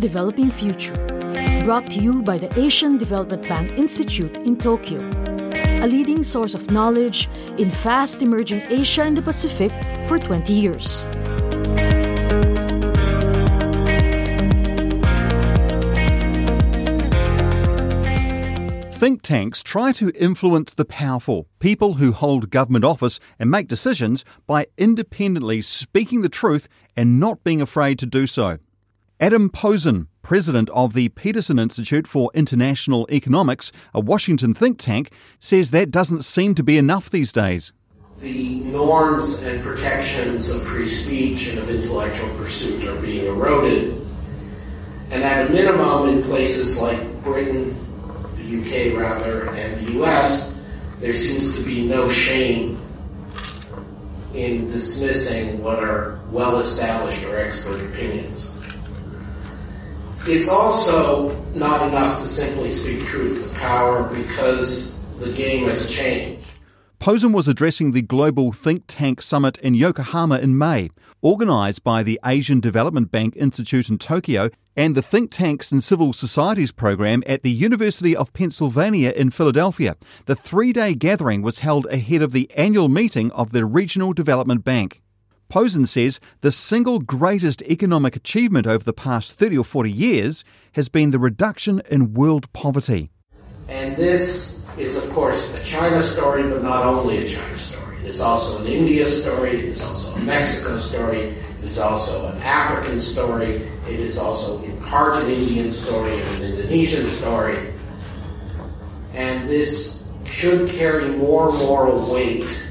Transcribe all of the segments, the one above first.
Developing Future. Brought to you by the Asian Development Bank Institute in Tokyo, a leading source of knowledge in fast emerging Asia and the Pacific for 20 years. Think tanks try to influence the powerful, people who hold government office and make decisions by independently speaking the truth and not being afraid to do so. Adam Posen, president of the Peterson Institute for International Economics, a Washington think tank, says that doesn't seem to be enough these days. The norms and protections of free speech and of intellectual pursuit are being eroded. And at a minimum, in places like Britain, the UK rather, and the US, there seems to be no shame in dismissing what are well established or expert opinions. It's also not enough to simply speak truth to power because the game has changed. Posen was addressing the Global Think Tank Summit in Yokohama in May, organised by the Asian Development Bank Institute in Tokyo and the Think Tanks and Civil Societies program at the University of Pennsylvania in Philadelphia. The three day gathering was held ahead of the annual meeting of the Regional Development Bank. Posen says the single greatest economic achievement over the past 30 or 40 years has been the reduction in world poverty. And this is, of course, a China story, but not only a China story. It is also an India story, it is also a Mexico story, it is also an African story, it is also in part an Indian story and an Indonesian story. And this should carry more moral weight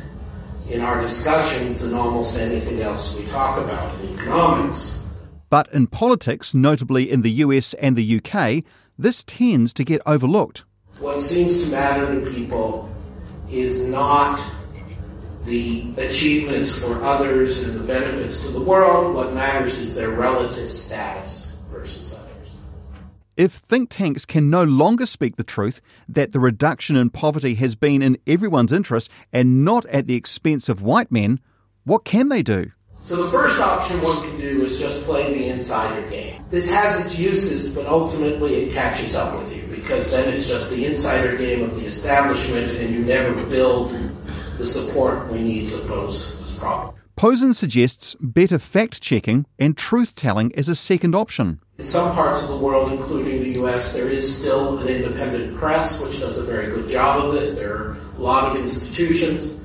in our discussions than almost anything else we talk about in economics. But in politics, notably in the US and the UK, this tends to get overlooked what seems to matter to people is not the achievements for others and the benefits to the world. What matters is their relative status. If think tanks can no longer speak the truth that the reduction in poverty has been in everyone's interest and not at the expense of white men, what can they do? So the first option one can do is just play the insider game. This has its uses, but ultimately it catches up with you because then it's just the insider game of the establishment and you never build the support we need to pose this problem. Posen suggests better fact checking and truth telling as a second option. In some parts of the world, including the US, there is still an independent press which does a very good job of this. There are a lot of institutions.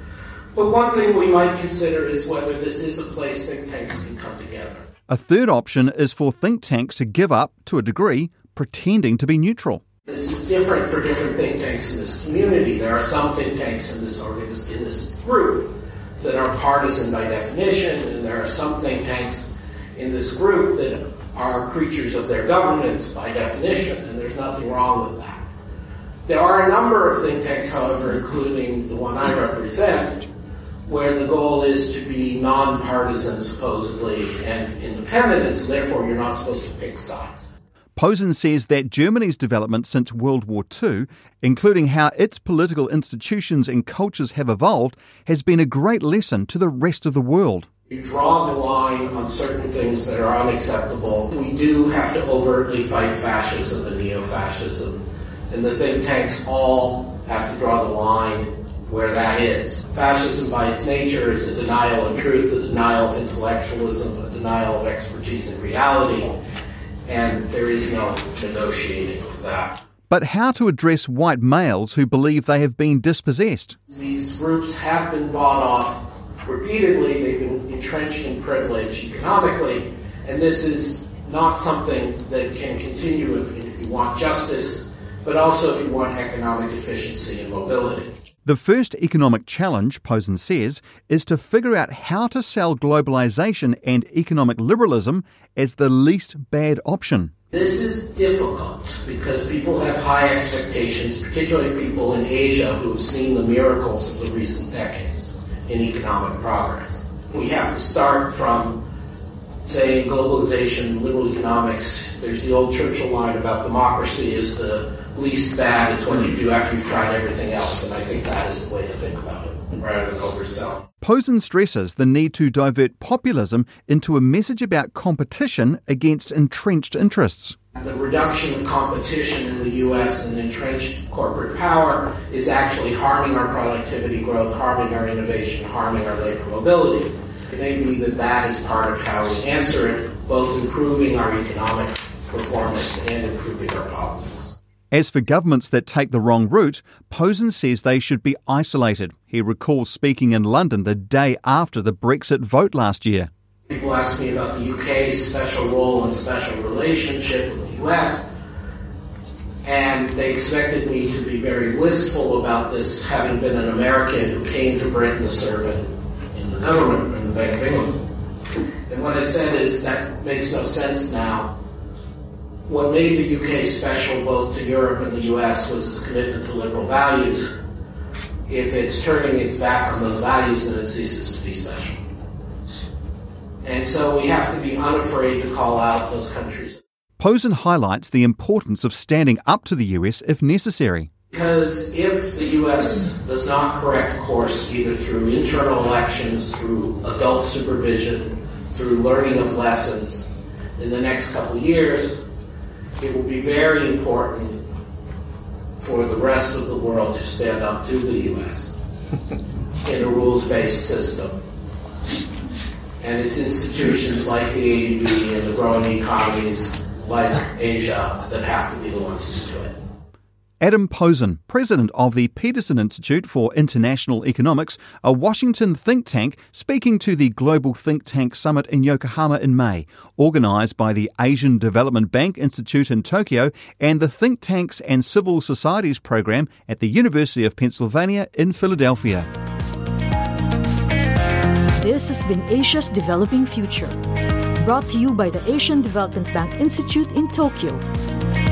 But one thing we might consider is whether this is a place think tanks can come together. A third option is for think tanks to give up, to a degree, pretending to be neutral. This is different for different think tanks in this community. There are some think tanks in this in this group that are partisan by definition, and there are some think tanks in this group that are creatures of their governments by definition, and there's nothing wrong with that. There are a number of think tanks, however, including the one I represent, where the goal is to be nonpartisan, supposedly, and independent, and so therefore you're not supposed to pick sides. Posen says that Germany's development since World War II, including how its political institutions and cultures have evolved, has been a great lesson to the rest of the world. You draw the line on certain things that are unacceptable. We do have to overtly fight fascism and neo fascism, and the think tanks all have to draw the line where that is. Fascism, by its nature, is a denial of truth, a denial of intellectualism, a denial of expertise and reality, and there is no negotiating with that. But how to address white males who believe they have been dispossessed? These groups have been bought off repeatedly, they've been entrenched in privilege economically, and this is not something that can continue if, if you want justice, but also if you want economic efficiency and mobility. The first economic challenge, Posen says, is to figure out how to sell globalization and economic liberalism as the least bad option. This is difficult because people have high expectations, particularly people in Asia who have seen the miracles of the recent decades in economic progress. We have to start from, saying globalization, liberal economics. There's the old Churchill line about democracy is the least bad. It's what you do after you've tried everything else. And I think that is the way to think about it rather than oversell. Posen stresses the need to divert populism into a message about competition against entrenched interests. The reduction of competition in the U.S. and entrenched corporate power is actually harming our productivity growth, harming our innovation, harming our labor mobility. It may be that that is part of how we answer it, both improving our economic performance and improving our politics. As for governments that take the wrong route, Posen says they should be isolated. He recalls speaking in London the day after the Brexit vote last year. People ask me about the UK's special role and special relationship with the US, and they expected me to be very wistful about this, having been an American who came to Britain to serve in, in the government in the Bank of England. And what I said is that makes no sense now. What made the UK special both to Europe and the US was its commitment to liberal values. If it's turning its back on those values, then it ceases to be special. And so we have to be unafraid to call out those countries. Posen highlights the importance of standing up to the US if necessary. Because if the U.S. does not correct course, either through internal elections, through adult supervision, through learning of lessons in the next couple of years, it will be very important for the rest of the world to stand up to the U.S. in a rules based system and it's institutions like the ADB and the growing economies like Asia that have to be the ones to do it. Adam Posen, president of the Peterson Institute for International Economics, a Washington think tank, speaking to the Global Think Tank Summit in Yokohama in May, organised by the Asian Development Bank Institute in Tokyo and the Think Tanks and Civil Societies program at the University of Pennsylvania in Philadelphia. This has been Asia's Developing Future, brought to you by the Asian Development Bank Institute in Tokyo.